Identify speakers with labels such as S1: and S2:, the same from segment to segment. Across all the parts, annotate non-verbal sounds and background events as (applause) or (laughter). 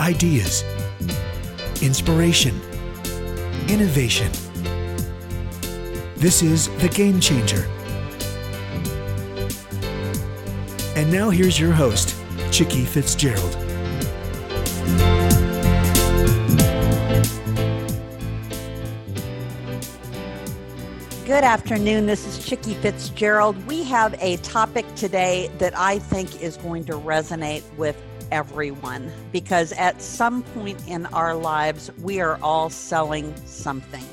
S1: Ideas, inspiration, innovation. This is The Game Changer. And now here's your host, Chicky Fitzgerald.
S2: Good afternoon. This is Chicky Fitzgerald. We have a topic today that I think is going to resonate with everyone because at some point in our lives, we are all selling something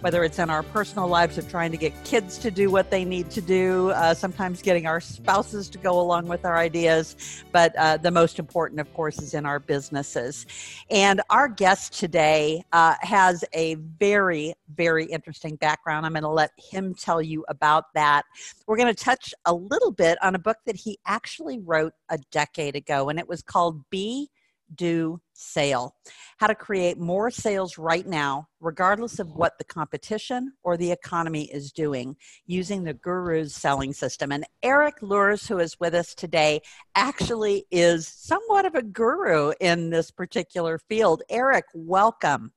S2: whether it's in our personal lives of trying to get kids to do what they need to do, uh, sometimes getting our spouses to go along with our ideas, but uh, the most important, of course, is in our businesses. And our guest today uh, has a very, very interesting background. I'm going to let him tell you about that. We're going to touch a little bit on a book that he actually wrote a decade ago, and it was called Be do sale. How to create more sales right now, regardless of what the competition or the economy is doing, using the Guru's selling system. And Erik Luhrs, who is with us today, actually is somewhat of a guru in this particular field. Erik, welcome.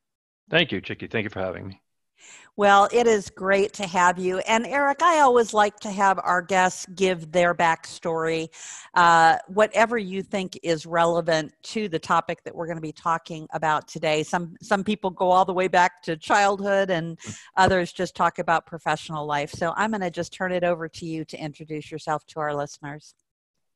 S3: Thank you, Chicky. Thank you for having me.
S2: Well, it is great to have you. And Erik, I always like to have our guests give their backstory, uh, whatever you think is relevant to the topic that we're going to be talking about today. Some some people go all the way back to childhood, and others just talk about professional life. So I'm going to just turn it over to you to introduce yourself to our listeners.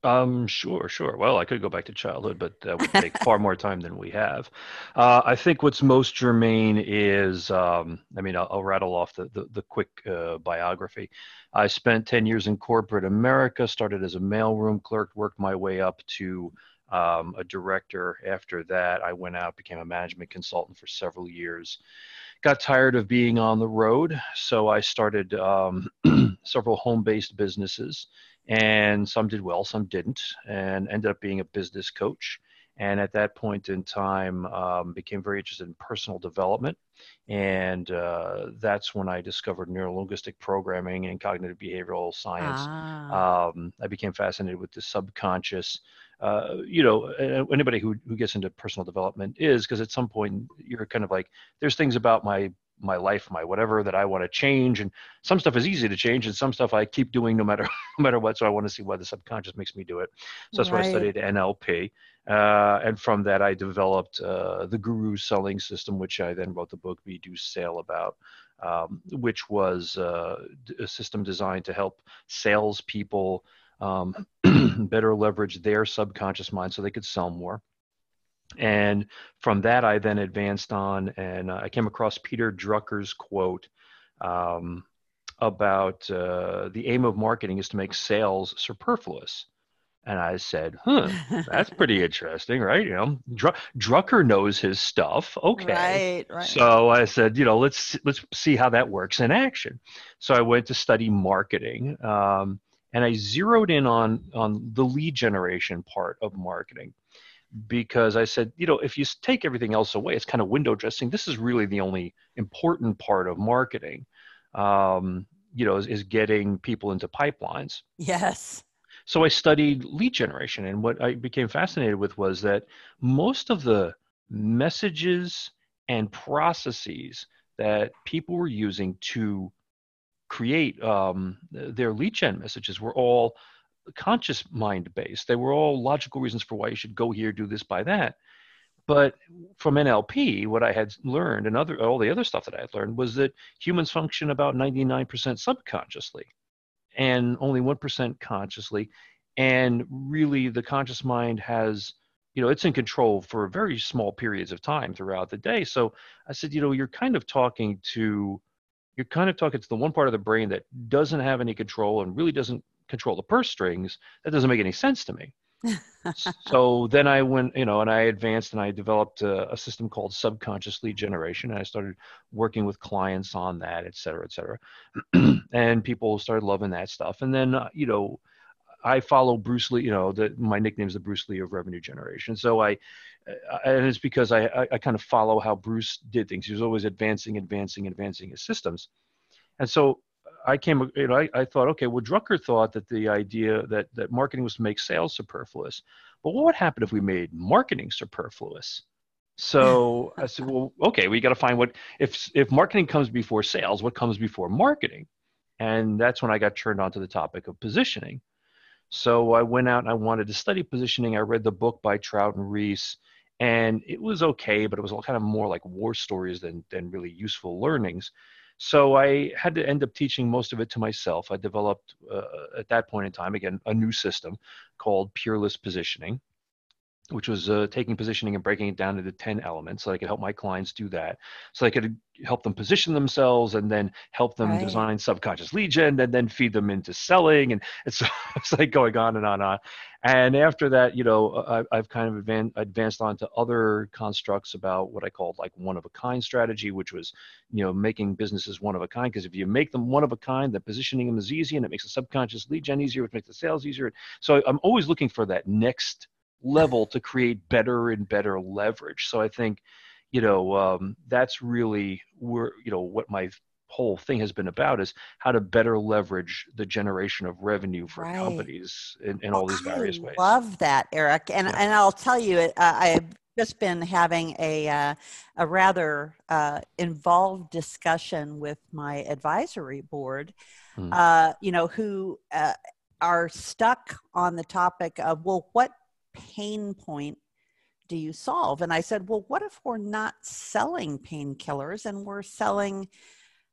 S3: Um, sure, sure. Well, I could go back to childhood, but that would take far more (laughs) time than we have. Uh, I think what's most germane is, um, I mean, I'll, I'll, rattle off the, the, the quick uh, biography. I spent 10 years in corporate America, started as a mailroom clerk, worked my way up to um, a director. After that, I went out, became a management consultant for several years. Got tired of being on the road, so I started um, (clears throat) several home based businesses and some did well, some didn't, and ended up being a business coach. And at that point in time, um, became very interested in personal development, and uh, that's when I discovered neurolinguistic programming and cognitive behavioral science. Ah. Um, I became fascinated with the subconscious. Uh, you know, anybody who who gets into personal development is because at some point you're kind of like, there's things about my my life, my whatever that I want to change. And some stuff is easy to change, and some stuff I keep doing no matter (laughs) no matter what. So I want to see why the subconscious makes me do it. So that's right. why I studied NLP, uh, and from that I developed uh, the Guru Selling System, which I then wrote the book Be Do Sale about. Um, which was uh, a system designed to help salespeople um, (clears throat) better leverage their subconscious mind so they could sell more. And from that, I then advanced on and uh, I came across Peter Drucker's quote um, about uh, the aim of marketing is to make sales superfluous. And I said, huh, that's pretty (laughs) interesting, right? You know, Dr- Drucker knows his stuff. Okay. Right, right. So I said, you know, let's let's see how that works in action. So I went to study marketing, um, and I zeroed in on on the lead generation part of marketing because I said, you know, if you take everything else away, it's kind of window dressing. This is really the only important part of marketing, um, you know, is, is getting people into pipelines.
S2: Yes.
S3: So I studied lead generation, and what I became fascinated with was that most of the messages and processes that people were using to create um, their lead gen messages were all conscious mind based. They were all logical reasons for why you should go here, do this, buy that. But from NLP, what I had learned and other all the other stuff that I had learned was that humans function about 99% subconsciously and only 1% consciously. And really the conscious mind has, you know, it's in control for very small periods of time throughout the day. So I said, you know, you're kind of talking to you're kind of talking to the one part of the brain that doesn't have any control and really doesn't control the purse strings, that doesn't make any sense to me. (laughs) so then I went, you know, and I advanced and I developed a, a, system called subconscious lead generation. And I started working with clients on that, et cetera, et cetera. (clears throat) and people started loving that stuff. And then, uh, you know, I follow Bruce Lee, you know, the, my nickname is the Bruce Lee of revenue generation. So I, uh, and it's because I, I, I kind of follow how Bruce did things. He was always advancing, advancing, advancing his systems. And so I came, you know, I, I thought, okay, well, Drucker thought that the idea that that marketing was to make sales superfluous. But what would happen if we made marketing superfluous? So I said, well, okay, we got to find what if if marketing comes before sales, what comes before marketing? And that's when I got turned on to the topic of positioning. So I went out and I wanted to study positioning. I read the book by Trout and Ries, and it was okay, but it was all kind of more like war stories than than really useful learnings. So I had to end up teaching most of it to myself. I developed uh, at that point in time again a new system called Peerless Positioning which was uh, taking positioning and breaking it down into 10 elements so I could help my clients do that. So I could help them position themselves and then help them right. design subconscious lead gen and then feed them into selling. And (laughs) it's, it's like going on and on and on. And after that, you know, I, have kind of advanced, advanced on to other constructs about what I called like one of a kind strategy, which was, you know, making businesses one of a kind. Because if you make them one of a kind, the positioning them is easy and it makes the subconscious lead gen easier, which makes the sales easier. So I'm always looking for that next level to create better and better leverage. So I think, you know, um, that's really where you know what my whole thing has been about is how to better leverage the generation of revenue for right. companies in, in all these various
S2: I
S3: ways.
S2: Love that, Erik, and yeah. and I'll tell you, uh, I've just been having a uh, a rather uh, involved discussion with my advisory board. Hmm. you know, who uh, are stuck on the topic of well, what pain point do you solve? And I said, well, what if we're not selling painkillers and we're selling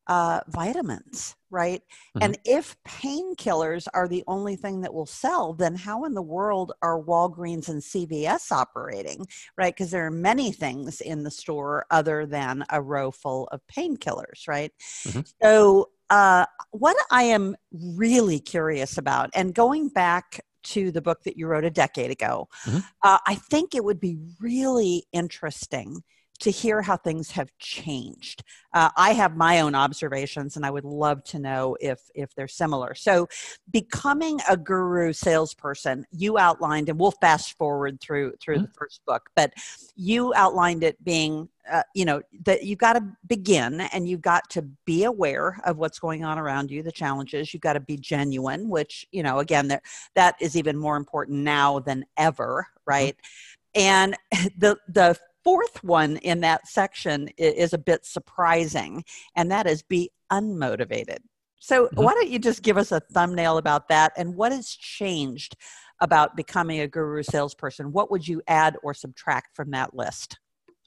S2: uh, vitamins, right? Mm-hmm. And if painkillers are the only thing that will sell, then how in the world are Walgreens and CVS operating, right? Because there are many things in the store other than a row full of painkillers, right? Mm-hmm. So, uh, what I am really curious about, and going back to the book that you wrote a decade ago, mm-hmm. uh, I think it would be really interesting to hear how things have changed. Uh, I have my own observations, and I would love to know if if they're similar. So, becoming a guru salesperson, you outlined, and we'll fast forward through through mm-hmm. the first book, but you outlined it being, uh, you know, that you've got to begin, and you've got to be aware of what's going on around you, the challenges. You've got to be genuine, which you know, again, that that is even more important now than ever, mm-hmm. right? Mm-hmm. And (laughs) the the fourth one in that section is a bit surprising, and that is be unmotivated. So, mm-hmm. why don't you just give us a thumbnail about that and what has changed about becoming a guru salesperson? What would you add or subtract from that list?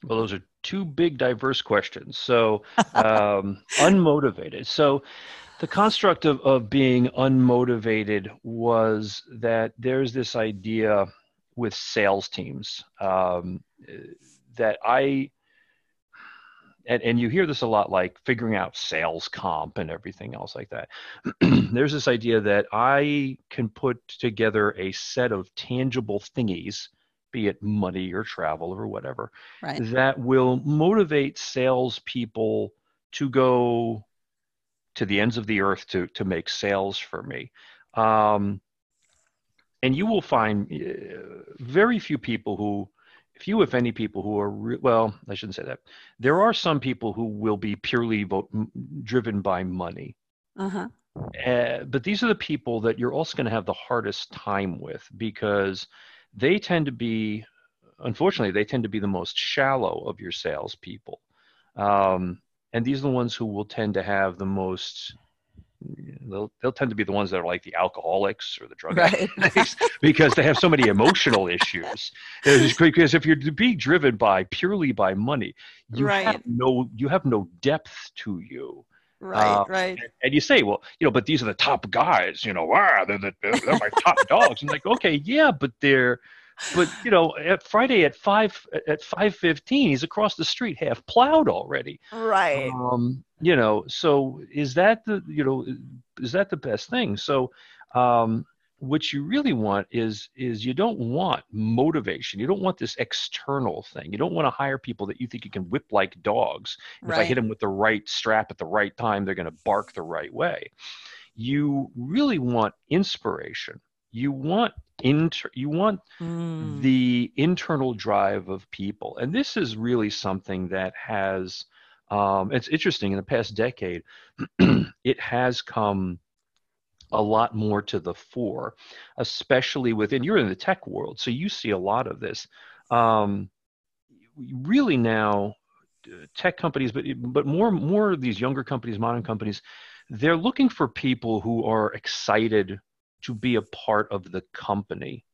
S3: Well, those are two big, diverse questions. So, (laughs) um, unmotivated. So, the construct of, of being unmotivated was that there's this idea with sales teams. Um, that I and, and you hear this a lot like figuring out sales comp and everything else like that (clears throat) there's this idea that i can put together a set of tangible thingies be it money or travel or whatever right. that will motivate salespeople to go to the ends of the earth to to make sales for me um, and you will find uh, very few people who few, if any, people who are re- well. I shouldn't say that. There are some people who will be purely vote, m- driven by money. Uh-huh. Uh, but these are the people that you're also going to have the hardest time with because they tend to be, unfortunately, they tend to be the most shallow of your salespeople. Um, and these are the ones who will tend to have the most they'll they'll tend to be the ones that are like the alcoholics or the (laughs) drug right. addicts because they have so many emotional issues. (laughs) Because if you're being driven by purely by money, you right. have no you have no depth to you.
S2: Right, uh, right.
S3: And, and, you say, well, you know, but these are the top guys. You know, wow, they're, the, they're, they're my top dogs. I'm like, okay, yeah, but they're but you know, at Friday at five at five fifteen, he's across the street, half plowed already.
S2: Right.
S3: Um, you know, so is that the you know is that the best thing? So, um, what you really want is is you don't want motivation. You don't want this external thing. You don't want to hire people that you think you can whip like dogs. Right. If I hit them with the right strap at the right time, they're going to bark the right way. You really want inspiration you want inter you want mm. the internal drive of people and this is really something that has Um, it's interesting in the past decade, (clears throat) it has come a lot more to the fore, especially within you're in the tech world, so you see a lot of this. Um, really now, tech companies, but but more more of these younger companies, modern companies, they're looking for people who are excited to be a part of the company,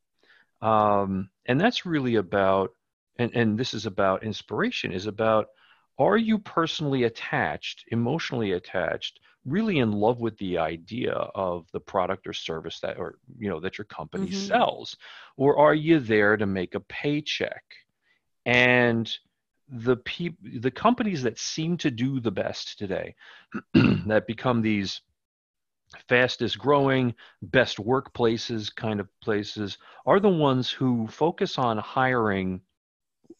S3: um, and that's really about and and this is about inspiration is about are you personally attached emotionally attached really in love with the idea of the product or service that or you know that your company mm-hmm. sells? Or are you there to make a paycheck? And the peop- the companies that seem to do the best today (clears throat) that become these fastest growing best workplaces kind of places are the ones who focus on hiring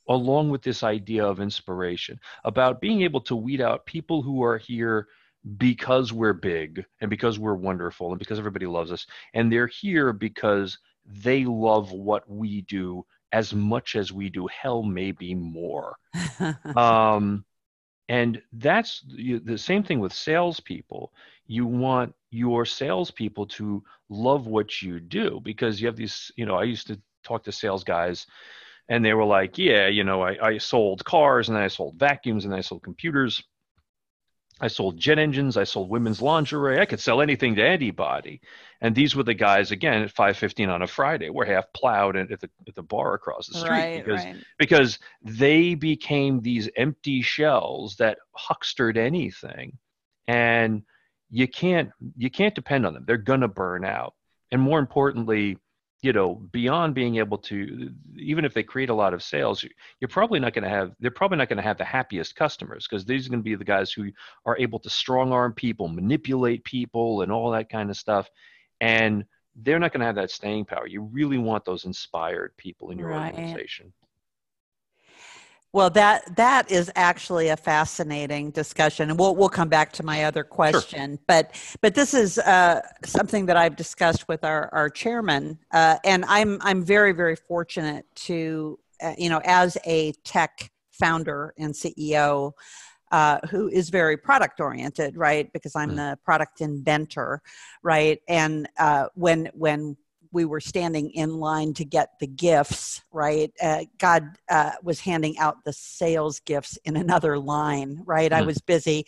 S3: along with this idea of inspiration about being able to weed out people who are here because we're big and because we're wonderful and because everybody loves us. And they're here because they love what we do as much as we do hell maybe more. (laughs) Um, and that's the same thing with salespeople. You want your salespeople to love what you do because you have these you know i used to talk to sales guys and they were like yeah you know i, I sold cars and i sold vacuums and i sold computers I sold jet engines. I sold women's lingerie. I could sell anything to anybody. And these were the guys again at 5:15 on a Friday. We're half plowed at the at the bar across the street
S2: right,
S3: because
S2: right.
S3: because they became these empty shells that huckstered anything, and you can't you can't depend on them. They're gonna burn out. And more importantly, you know beyond being able to even if they create a lot of sales you're probably not going to have they're probably not going to have the happiest customers because these are going to be the guys who are able to strong arm people manipulate people and all that kind of stuff and they're not going to have that staying power you really want those inspired people in your right. organization
S2: well, that that is actually a fascinating discussion, and we'll we'll come back to my other question. Sure. But but this is uh, something that I've discussed with our our chairman, uh, and I'm I'm very very fortunate to uh, you know as a tech founder and CEO. Uh, who is very product oriented, right? Because I'm mm. the product inventor, right? And uh, when when we were standing in line to get the gifts, right? Uh, God uh, was handing out the sales gifts in another line, right? Mm. I hmm. was busy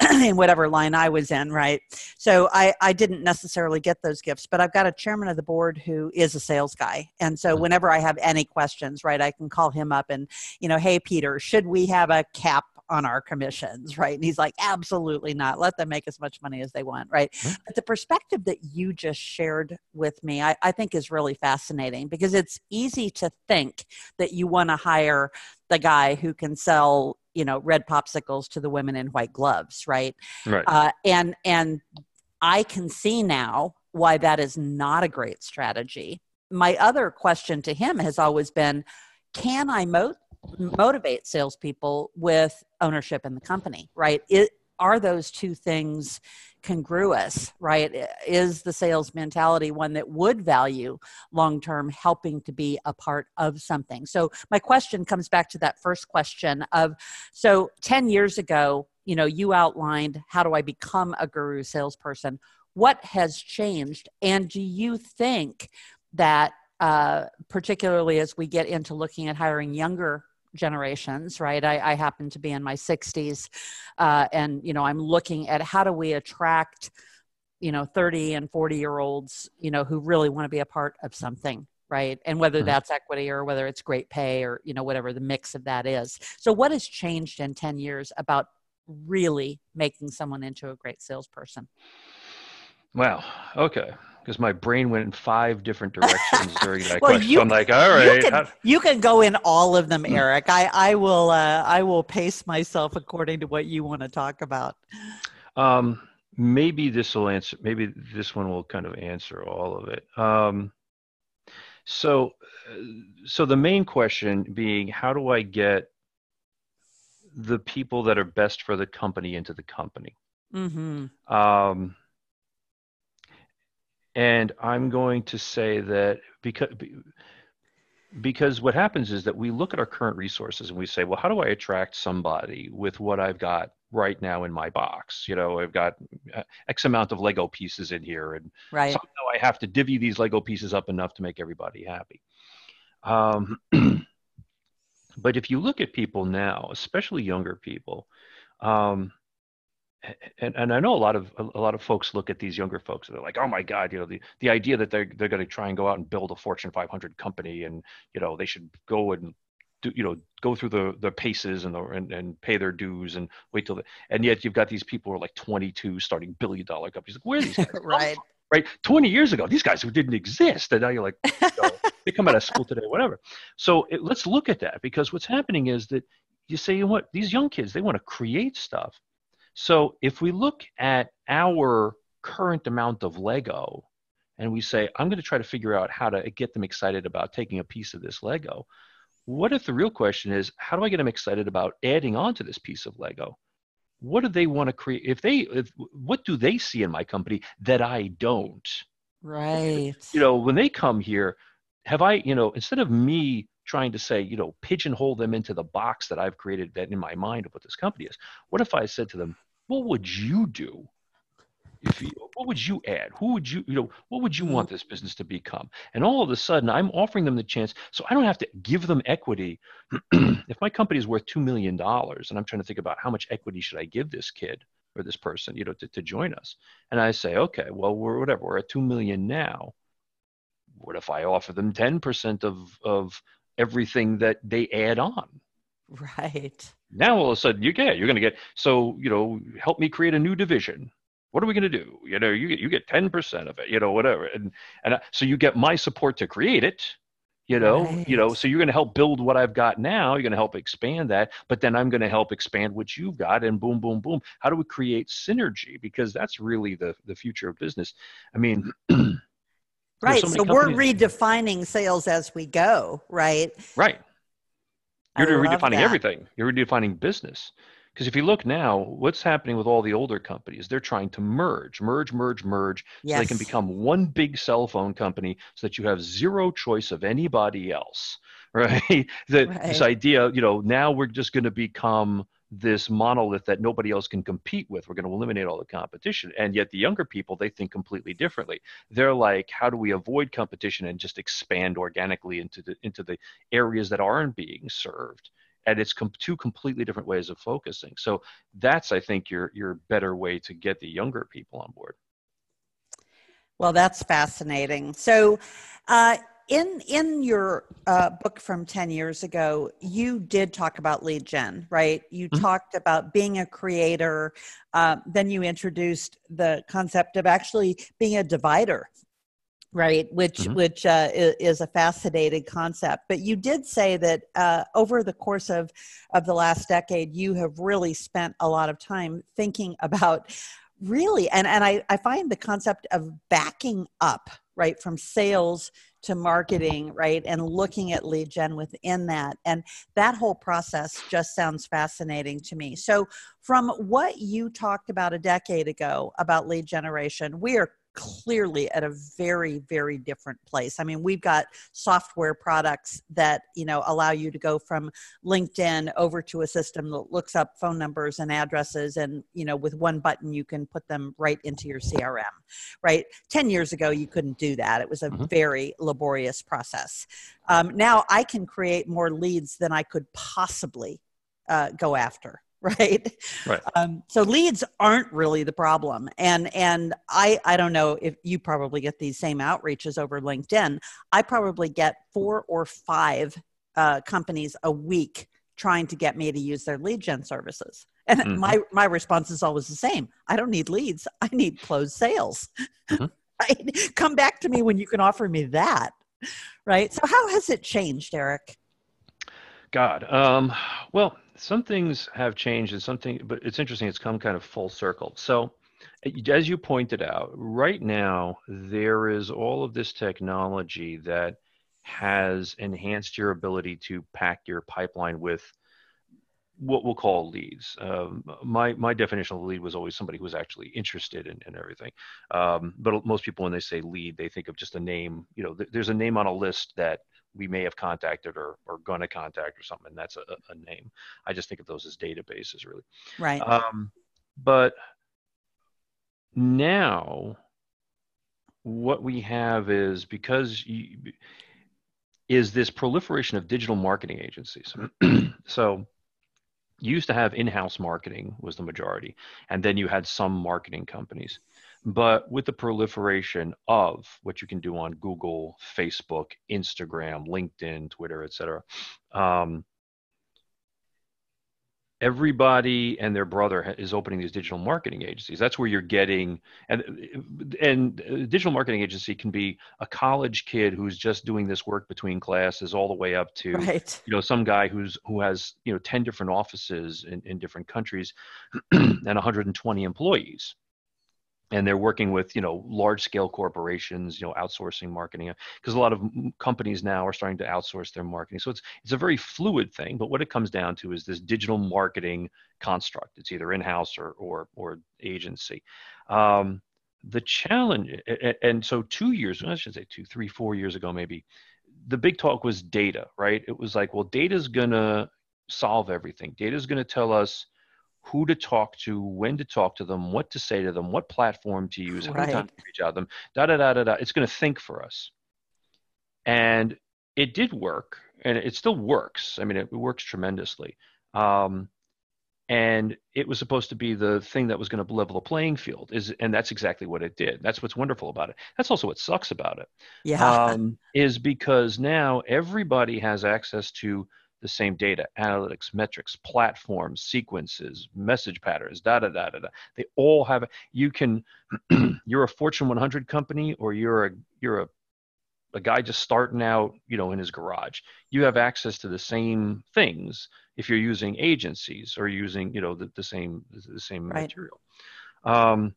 S2: (clears throat) in whatever line I was in, right? So I, I didn't necessarily get those gifts, but I've got a chairman of the board who is a sales guy. And so mm. whenever I have any questions, right, I can call him up and, you know, hey, Peter, should we have a cap on our commissions, right? And he's like, absolutely not. Let them make as much money as they want, right? Mm-hmm. But the perspective that you just shared with me, I, I think is really fascinating because it's easy to think that you want to hire the guy who can sell, you know, red popsicles to the women in white gloves, right?
S3: Right. Uh,
S2: and and I can see now why that is not a great strategy. My other question to him has always been, can I mo- motivate salespeople with ownership in the company, right? It, are those two things congruous, right? Is the sales mentality one that would value long term helping to be a part of something? So, my question comes back to that first question of so 10 years ago, you know, you outlined how do I become a guru salesperson? What has changed? And do you think that, uh, particularly as we get into looking at hiring younger generations, right? I, I happen to be in my 60s, uh, and you know, I'm looking at how do we attract, you know, 30 and 40 year olds, you know, who really want to be a part of something, right? And whether mm-hmm. that's equity or whether it's great pay or you know whatever the mix of that is. So, what has changed in 10 years about really making someone into a great salesperson?
S3: Wow. Okay because my brain went in five different (laughs) directions during that well, question. You, I'm like, all right.
S2: You can, you can, go in all of them, hmm. Erik. I, I will uh, I will pace myself according to what you want to talk about.
S3: Um, maybe this will answer. Maybe this one will kind of answer all of it. Um, so, so the main question being, how do I get the people that are best for the company into the company?
S2: Mm-hmm.
S3: Um, and I'm going to say that because because what happens is that we look at our current resources and we say, well, how do I attract somebody with what I've got right now in my box? You know, I've got uh, X amount of Lego pieces in here, and
S2: right.
S3: somehow I have to divvy these Lego pieces up enough to make everybody happy. Um, (clears throat) but if you look at people now, especially younger people, um, and, and I know a lot of a lot of folks look at these younger folks and they're like, oh my God, you know, the, the idea that they're they're going to try and go out and build a Fortune 500 company and you know they should go and do you know go through the the paces and the, and, and pay their dues and wait till the and yet you've got these people who are like 22 starting billion dollar companies. Like, where are these guys? (laughs)
S2: right.
S3: Right. 20 years ago, these guys who didn't exist, and now you're like, (laughs) you know, they come out of school today, whatever. So it, let's look at that because what's happening is that you say, you know what, these young kids, they want to create stuff so if we look at our current amount of Lego and we say, I'm going to try to figure out how to get them excited about taking a piece of this Lego, what if the real question is, how do I get them excited about adding on to this piece of Lego? What do they want to create? If they, if, what do they see in my company that I don't?
S2: Right.
S3: You know, when they come here, have I, you know, instead of me trying to say, you know, pigeonhole them into the box that I've created that in my mind of what this company is, what if I said to them, what would you do if you, what would you add? Who would you you know what would you mm-hmm. want this business to become? And all of a sudden i'm offering them the chance so i don't have to give them equity. (clears throat) If my company is worth $2 million and i'm trying to think about how much equity should i give this kid or this person you know to, to join us and i say okay well we're whatever we're at 2 million now. What if i offer them 10% of of everything that they add on (laughs)
S2: Right.
S3: Now all of a sudden you get you're going to get so you know help me create a new division. What are we going to do? You know, you get you get ten percent of it. You know, whatever, and and I, so you get my support to create it. You know, right. you know, so you're going to help build what I've got now. You're going to help expand that, but then I'm going to help expand what you've got, and boom, boom, boom. How do we create synergy? Because that's really the the future of business. I mean. (clears throat)
S2: right. So, so we're redefining sales as we go, right?
S3: Right. You're redefining that. everything. You're redefining business. Because if you look now, what's happening with all the older companies? They're trying to merge, merge, merge, merge, yes. so they can become one big cell phone company so that you have zero choice of anybody else, (laughs) right? that right. This idea, you know, now we're just going to become this monolith that nobody else can compete with. We're going to eliminate all the competition. And yet the younger people, they think completely differently. They're like, how do we avoid competition and just expand organically into the into the areas that aren't being served? And it's com- two completely different ways of focusing. So that's, I think, your your better way to get the younger people on board.
S2: Well, that's fascinating. So. Uh, in in your uh, book from 10 years ago you did talk about lead gen right you mm-hmm. talked about being a creator uh, then you introduced the concept of actually being a divider right which mm-hmm. which uh, is a fascinating concept but you did say that uh, over the course of of the last decade you have really spent a lot of time thinking about really and and i i find the concept of backing up right from sales to marketing, right? And looking at lead gen within that. And that whole process just sounds fascinating to me. So, from what you talked about a decade ago about lead generation, we are clearly at a very very different place. I mean we've got software products that you know allow you to go from linkedin over to a system that looks up phone numbers and addresses and you know with one button you can put them right into your crm right? 10 years ago you couldn't do that. It was a mm-hmm. very laborious process. Um, now i can create more leads than i could possibly uh, go after (laughs) right?
S3: Right.
S2: Um, so leads aren't really the problem. And and i i don't know if you probably get these same outreaches over linkedin. I probably get four or five uh, companies a week trying to get me to use their lead gen services. And mm-hmm. my my response is always the same. I don't need leads. I need closed sales. Mm-hmm. (laughs) right? Come back to me when you can offer me that. Right? So how has it changed erik?
S3: God um, well some things have changed and something but it's interesting it's come kind of full circle so as you pointed out right now there is all of this technology that has enhanced your ability to pack your pipeline with what we'll call leads. Um, my my definition of lead was always somebody who was actually interested in, in everything. Um, but most people, when they say lead, they think of just a name. You know, th- there's a name on a list that we may have contacted or or going to contact or something. And that's a, a name. I just think of those as databases, really.
S2: Right.
S3: Um, but now, what we have is because you, is this proliferation of digital marketing agencies. (clears throat) so you used to have in-house marketing was the majority and then you had some marketing companies but with the proliferation of what you can do on google facebook instagram linkedin twitter etc um, everybody and their brother is opening these digital marketing agencies that's where you're getting and and digital marketing agency can be a college kid who's just doing this work between classes all the way up to
S2: right.
S3: you know some guy who's who has you know 10 different offices in, in different countries (clears throat) and 120 employees and they're working with you know large scale corporations you know outsourcing marketing because a lot of companies now are starting to outsource their marketing. So it's it's a very fluid thing but what it comes down to is this digital marketing construct. It's either in-house or or, or agency. Um, the challenge and so two years i should say two three four years ago maybe the big talk was data right? It was like well data is going to solve everything. Data is going to tell us who to talk to, when to talk to them, what to say to them, what platform to use, how many to reach out to them, da da da da da. It's going to think for us. And it did work, and it still works. I mean, it works tremendously. Um, and it was supposed to be the thing that was going to level the playing field is and that's exactly what it did that's what's wonderful about it that's also what sucks about it
S2: yeah
S3: um, is because now everybody has access to the same data, analytics, metrics, platforms, sequences, message patterns, da da da da da. They all have. You can. (clears throat) you're a Fortune 100 company, or you're a you're a a guy just starting out, you know, in his garage. You have access to the same things if you're using agencies or using, you know, the, the same the same right. material. Um,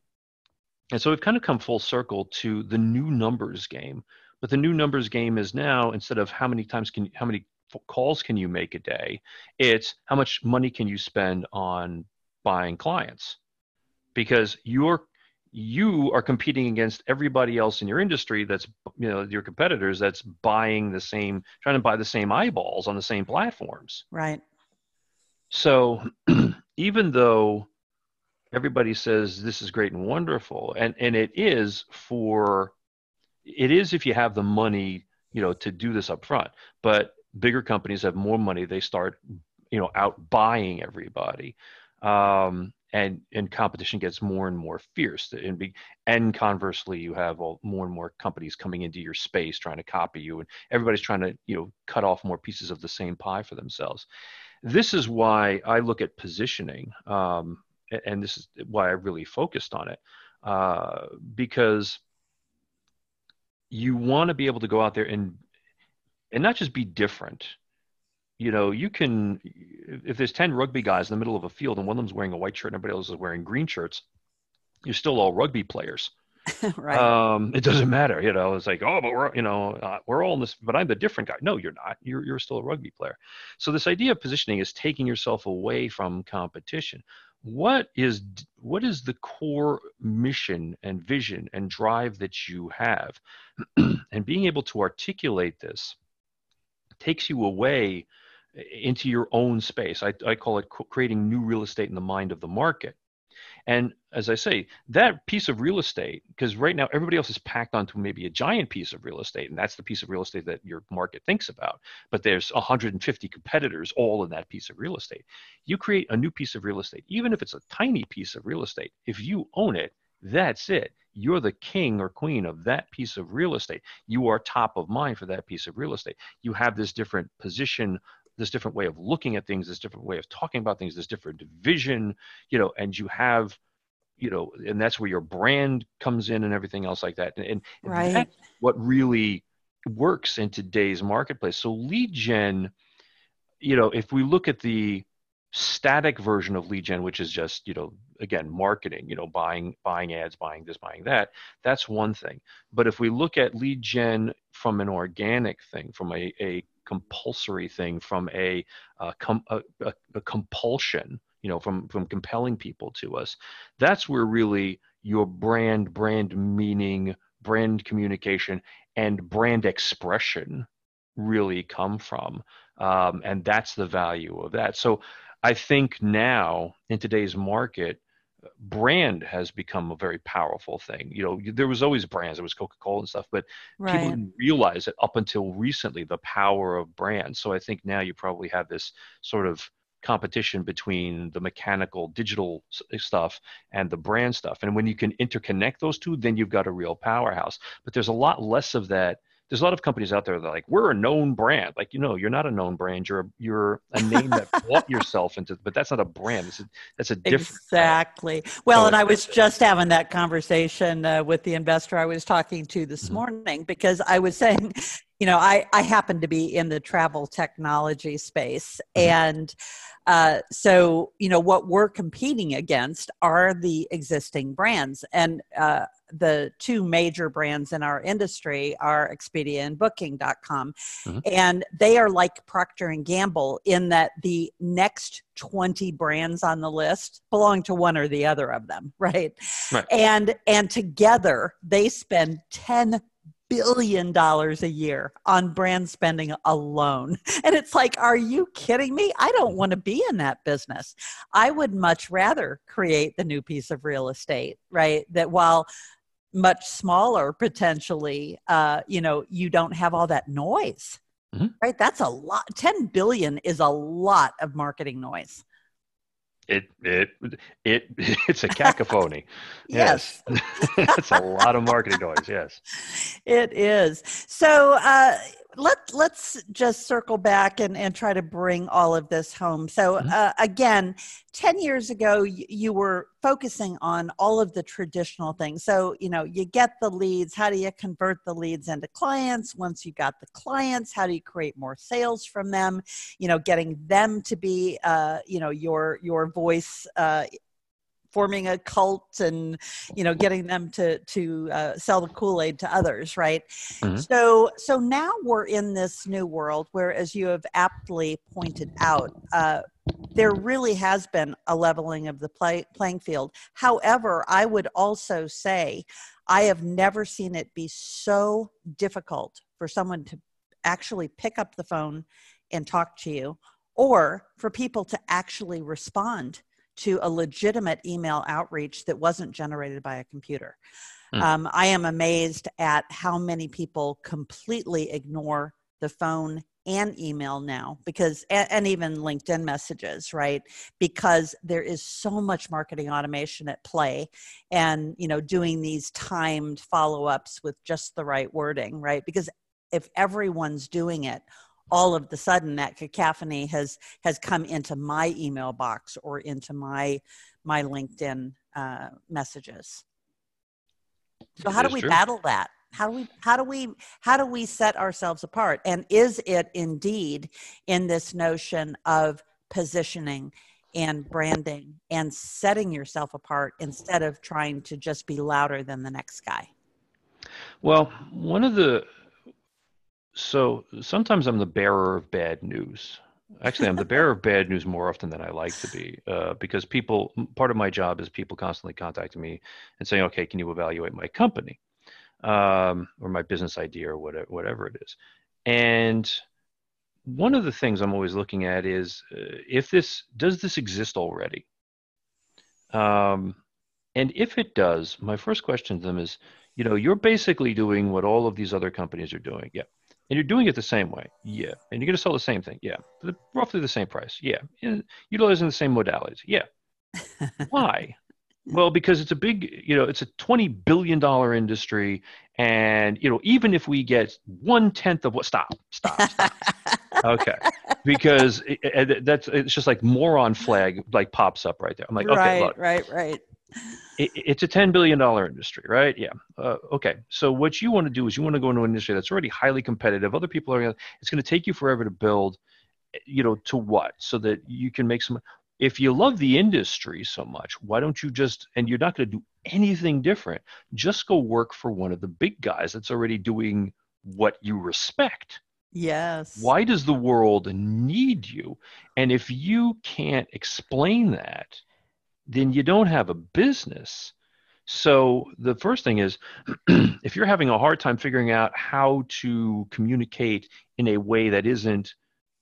S3: and so we've kind of come full circle to the new numbers game. But the new numbers game is now instead of how many times can how many calls can you make a day? It's how much money can you spend on buying clients? Because you're you are competing against everybody else in your industry that's you know your competitors that's buying the same trying to buy the same eyeballs on the same platforms.
S2: Right.
S3: So (clears throat) even though everybody says this is great and wonderful and and it is for it is if you have the money you know to do this up front but bigger companies have more money they start you know out buying everybody. Um, and and competition gets more and more fierce. And be, and conversely you have all, more and more companies coming into your space trying to copy you and everybody's trying to you know cut off more pieces of the same pie for themselves. This is why i look at positioning um, and this is why i really focused on it uh, because you want to be able to go out there and and not just be different. You know, you can if there's ten rugby guys in the middle of a field and one of them's wearing a white shirt and everybody else is wearing green shirts, you're still all rugby players. (laughs)
S2: right.
S3: Um, it doesn't matter, you know. It's like, oh, but we're, you know, uh, we're all in this, but I'm the different guy. No, you're not. You're you're still a rugby player. So this idea of positioning is taking yourself away from competition. What is what is the core mission and vision and drive that you have, (clears throat) and being able to articulate this takes you away eh, into your own space. I, I call it creating new real estate in the mind of the market. And as I say, that piece of real estate, because right now everybody else is packed onto maybe a giant piece of real estate, and that's the piece of real estate that your market thinks about. But there's 150 competitors all in that piece of real estate. You create a new piece of real estate, even if it's a tiny piece of real estate. If you own it, that's it. You're the king or queen of that piece of real estate. You are top of mind for that piece of real estate. You have this different position, this different way of looking at things, this different way of talking about things, this different vision, you know, and you have, you know, and that's where your brand comes in and everything else like that. And, and
S2: right.
S3: that's what really works in today's marketplace. So lead gen, you know, if we look at the static version of lead gen which is just you know again marketing you know buying buying ads buying this buying that that's one thing. But if we look at lead gen from an organic thing from a, a compulsory thing from a, a, a, a compulsion you know from from compelling people to us that's where really your brand brand meaning brand communication and brand expression really come from um, and that's the value of that. So i think now in today's market brand has become a very powerful thing. You know, there was always brands, there was Coca-Cola and stuff, but right. people didn't realize it up until recently the power of brands. So I think now you probably have this sort of competition between the mechanical digital stuff and the brand stuff. And when you can interconnect those two, then you've got a real powerhouse. But there's a lot less of that there's a lot of companies out there that are like we're a known brand. Like you know you're not a known brand you're a, you're a name that bought (laughs) yourself into but that's not a brand it's a, that's a different
S2: exactly. Well and i was just having that conversation uh, with the investor i was talking to this mm-hmm. morning because i was saying you know i i happen to be in the travel technology space mm-hmm. and uh, so you know what we're competing against are the existing brands and uh, the two major brands in our industry are Expedia and Booking.com, mm-hmm. and they are like Procter and Gamble in that the next 20 brands on the list belong to one or the other of them, (laughs) right? right. And and together they spend 10 billion dollars a year on brand spending alone. (laughs) And it's like, are you kidding me? I don't want to be in that business. I would much rather create the new piece of real estate, right? That while much smaller potentially uh, you know you don't have all that noise mm-hmm. right that's a lot 10 billion is a lot of marketing noise
S3: it it it (laughs) it's a cacophony. (laughs) Yes, yes. (laughs) it's a lot of marketing noise. Yes.
S2: It is. So uh let let's just circle back and, and try to bring all of this home. So mm-hmm. uh, again, ten years ago, you, you were focusing on all of the traditional things. So you know, you get the leads. How do you convert the leads into clients? Once you got the clients, how do you create more sales from them? You know, getting them to be, uh, you know, your your voice uh, forming a cult and you know getting them to to uh, sell the kool-aid to others right mm-hmm. so so now we're in this new world where as you have aptly pointed out uh, there really has been a leveling of the play, playing field however i would also say i have never seen it be so difficult for someone to actually pick up the phone and talk to you or for people to actually respond to a legitimate email outreach that wasn't generated by a computer. Mm. Um, I am amazed at how many people completely ignore the phone and email now because and, even linkedin messages right because there is so much marketing automation at play and you know doing these timed follow-ups with just the right wording right because if everyone's doing it all of the sudden that cacophony has has come into my email box or into my my linkedin uh, messages. So how do we true. battle that? How do we how do we how do we set ourselves apart? And is it indeed in this notion of positioning and branding and setting yourself apart instead of trying to just be louder than the next guy?
S3: Well one of the so sometimes I'm the bearer of bad news. Actually, I'm the bearer of bad news more often than I like to be, uh, because people. Part of my job is people constantly contacting me and saying, "Okay, can you evaluate my company, um, or my business idea, or whatever, whatever it is?" And one of the things I'm always looking at is uh, if this does this exist already. Um, and if it does, my first question to them is, you know, you're basically doing what all of these other companies are doing. Yeah, and you're doing it the same way, yeah. And you're going to sell the same thing, yeah. For roughly the same price, yeah. Utilizing the same modalities, yeah. (laughs) Why? Well, because it's a big, you know, it's a twenty billion dollar industry, and you know, even if we get one tenth of what, stop, stop, stop. (laughs) okay, because it, it, that's it's just like moron flag like pops up right there. I'm like,
S2: right,
S3: okay, look,
S2: right, right
S3: it, it's a $10 billion industry, right? Yeah. Uh, okay. So what you want to do is you want to go into an industry that's already highly competitive. Other people are, it's going to take you forever to build, you know, to what? So that you can make some, if you love the industry so much, why don't you just, and you're not going to do anything different, just go work for one of the big guys that's already doing what you respect.
S2: Yes.
S3: Why does the world need you? And if you can't explain that, then you don't have a business. So the first thing is (clears throat) if you're having a hard time figuring out how to communicate in a way that isn't,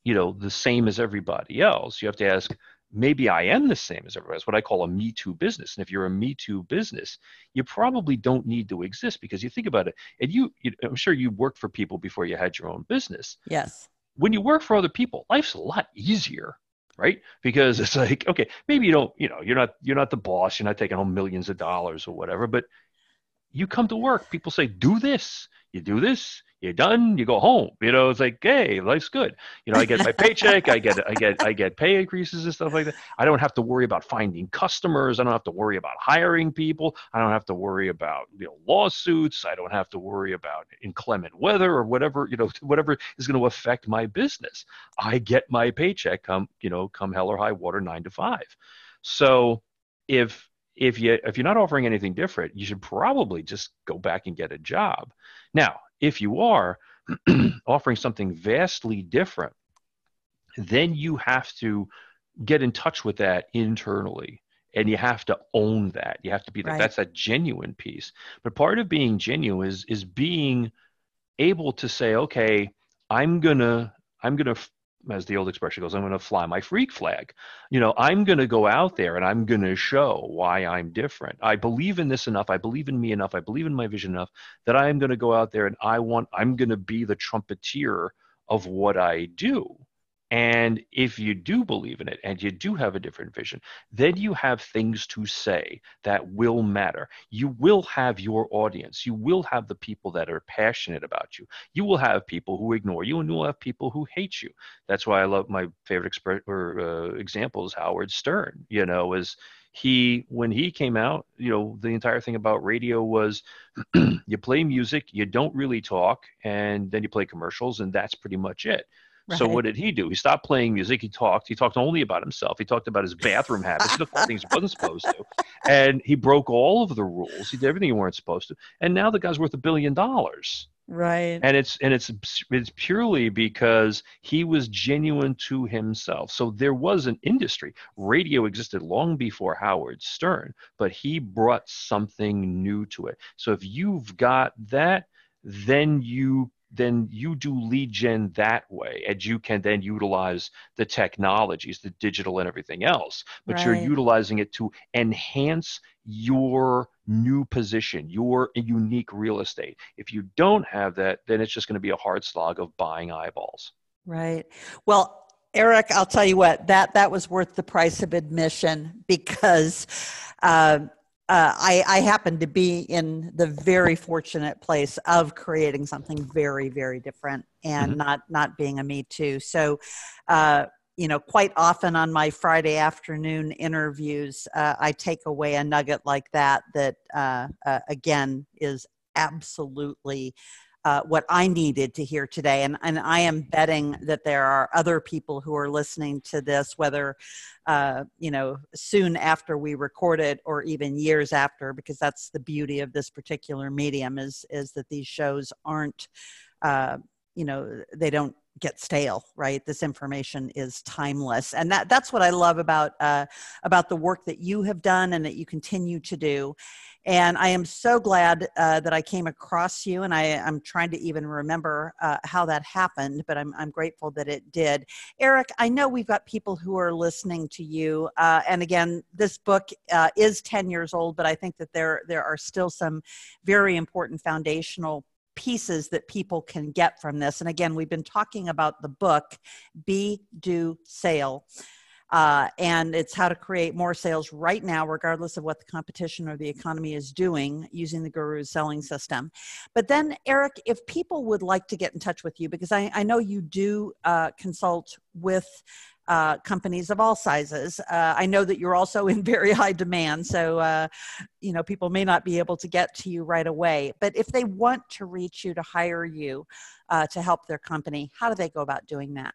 S3: you know, the same as everybody else, you have to ask, maybe I am the same as everybody else, what I call a Me Too business. And if you're a Me Too business, you probably don't need to exist because you think about it, and you, you I'm sure you worked for people before you had your own business.
S2: Yes.
S3: When you work for other people, life's a lot easier right? Because it's like okay maybe you don't you know you're not you're not the boss you're not taking home millions of dollars or whatever but you come to work people say do this you do this you're done you go home. You know it's like hey life's good. You know i get my paycheck i get i get i get pay increases and stuff like that. I don't have to worry about finding customers i don't have to worry about hiring people i don't have to worry about you know lawsuits i don't have to worry about inclement weather or whatever you know (laughs) whatever is going to affect my business. I get my paycheck come you know come hell or high water 9 to 5 so if if you if you're not offering anything different you should probably just go back and get a job. Now if you are (clears throat) offering something vastly different, then you have to get in touch with that internally and you have to own that. You have to be that right. that's a genuine piece. But part of being genuine is is being able to say okay i'm gonna i'm gonna as the old expression goes, I'm going to fly my freak flag. You know, I'm going to go out there and I'm going to show why I'm different. I believe in this enough. I believe in me enough. I believe in my vision enough that I am going to go out there and I want, I'm going to be the trumpeter of what I do. And if you do believe in it and you do have a different vision, then you have things to say that will matter. You will have your audience. You will have the people that are passionate about you. You will have people who ignore you, and you will have people who hate you. That's why I love my favorite exp- or, uh, example is Howard Stern. You know, is he when he came out you know the entire thing about radio was (clears throat) you play music you don't really talk and then you play commercials and that's pretty much it Right. So what did he do? He stopped playing music. He talked. He talked only about himself. He talked about his bathroom habits. He talked (laughs) things he wasn't supposed to, and he broke all of the rules. He did everything he weren't supposed to. And now the guy's worth a billion dollars.
S2: Right.
S3: And it's and it's it's purely because he was genuine to himself. So there was an industry. Radio existed long before Howard Stern, but he brought something new to it. So if you've got that, then you then you do lead gen that way and you can then utilize the technologies the digital and everything else but right. you're utilizing it to enhance your new position your unique real estate. If you don't have that then it's just going to be a hard slog of buying eyeballs.
S2: Right. Well erik i'll tell you what that that was worth the price of admission because uh, uh, I, I happen to be in the very fortunate place of creating something very, very different and mm-hmm. not not being a Me Too. So, uh, you know, quite often on my Friday afternoon interviews, uh, I take away a nugget like that. That uh, uh, again is absolutely uh, what I needed to hear today. And, and I am betting that there are other people who are listening to this, whether, uh, you know, soon after we record it or even years after, because that's the beauty of this particular medium is, is that these shows aren't, uh, you know, they don't get stale right this information is timeless and that that's what i love about uh, about the work that you have done and that you continue to do and I am so glad uh, that I came across you, and I, am trying to even remember uh, how that happened, but I'm, I'm grateful that it did. Erik, I know we've got people who are listening to you, uh, and again, this book uh, is 10 years old, but I think that there, there are still some very important foundational pieces that people can get from this. And again, we've been talking about the book, Be, Do, Sale. Uh, and it's how to create more sales right now, regardless of what the competition or the economy is doing using the Guru's selling system. But then, Erik, if people would like to get in touch with you, because I, I know you do uh, consult with uh, companies of all sizes. Uh, I know that you're also in very high demand, so uh, you know people may not be able to get to you right away. But if they want to reach you to hire you uh, to help their company, how do they go about doing that?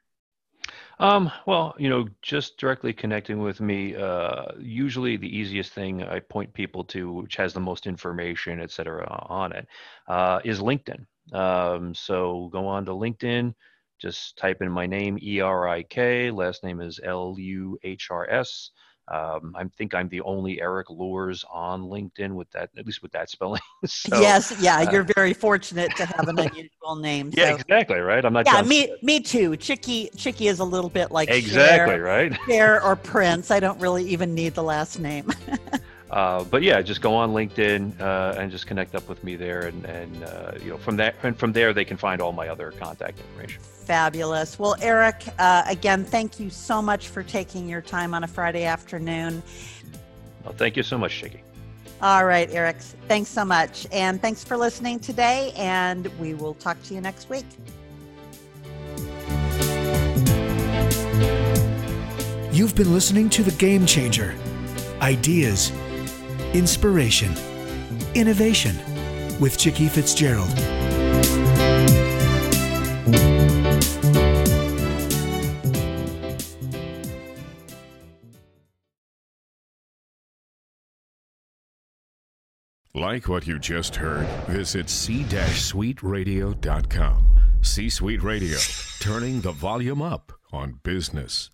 S3: Um, well, you know, just directly connecting with me, uh, usually the easiest thing I point people to, which has the most information, et cetera, on it, uh, is LinkedIn. Um, so go on to LinkedIn, just type in my name, E R I K, last name is L U H R S. Um, I think I'm the only Erik Luhrs on LinkedIn with that, at least with that spelling. (laughs) so,
S2: yes, yeah,
S3: uh,
S2: you're very fortunate to have an unusual name.
S3: Yeah, exactly. Right. I'm not.
S2: Yeah, me, me too. Chicky, Chicky is a little bit like
S3: Exactly.
S2: Cher,
S3: Right. (laughs)
S2: Cher or Prince. I don't really even need the last name. (laughs)
S3: Uh, but yeah, just go on LinkedIn uh, and just connect up with me there, and, and uh, you know from there and from there they can find all my other contact information.
S2: Fabulous. Well, Erik, uh, again, thank you so much for taking your time on a Friday afternoon.
S3: Well, thank you so much, Shiggy.
S2: All right, Erik, thanks so much. And thanks for listening today. And we will talk to you next week.
S1: You've been listening to The Game Changer Ideas, Inspiration, Innovation with Chicky Fitzgerald.
S4: Like what you just heard, visit c-suiteradio.com. C-Suite Radio, turning the volume up on business.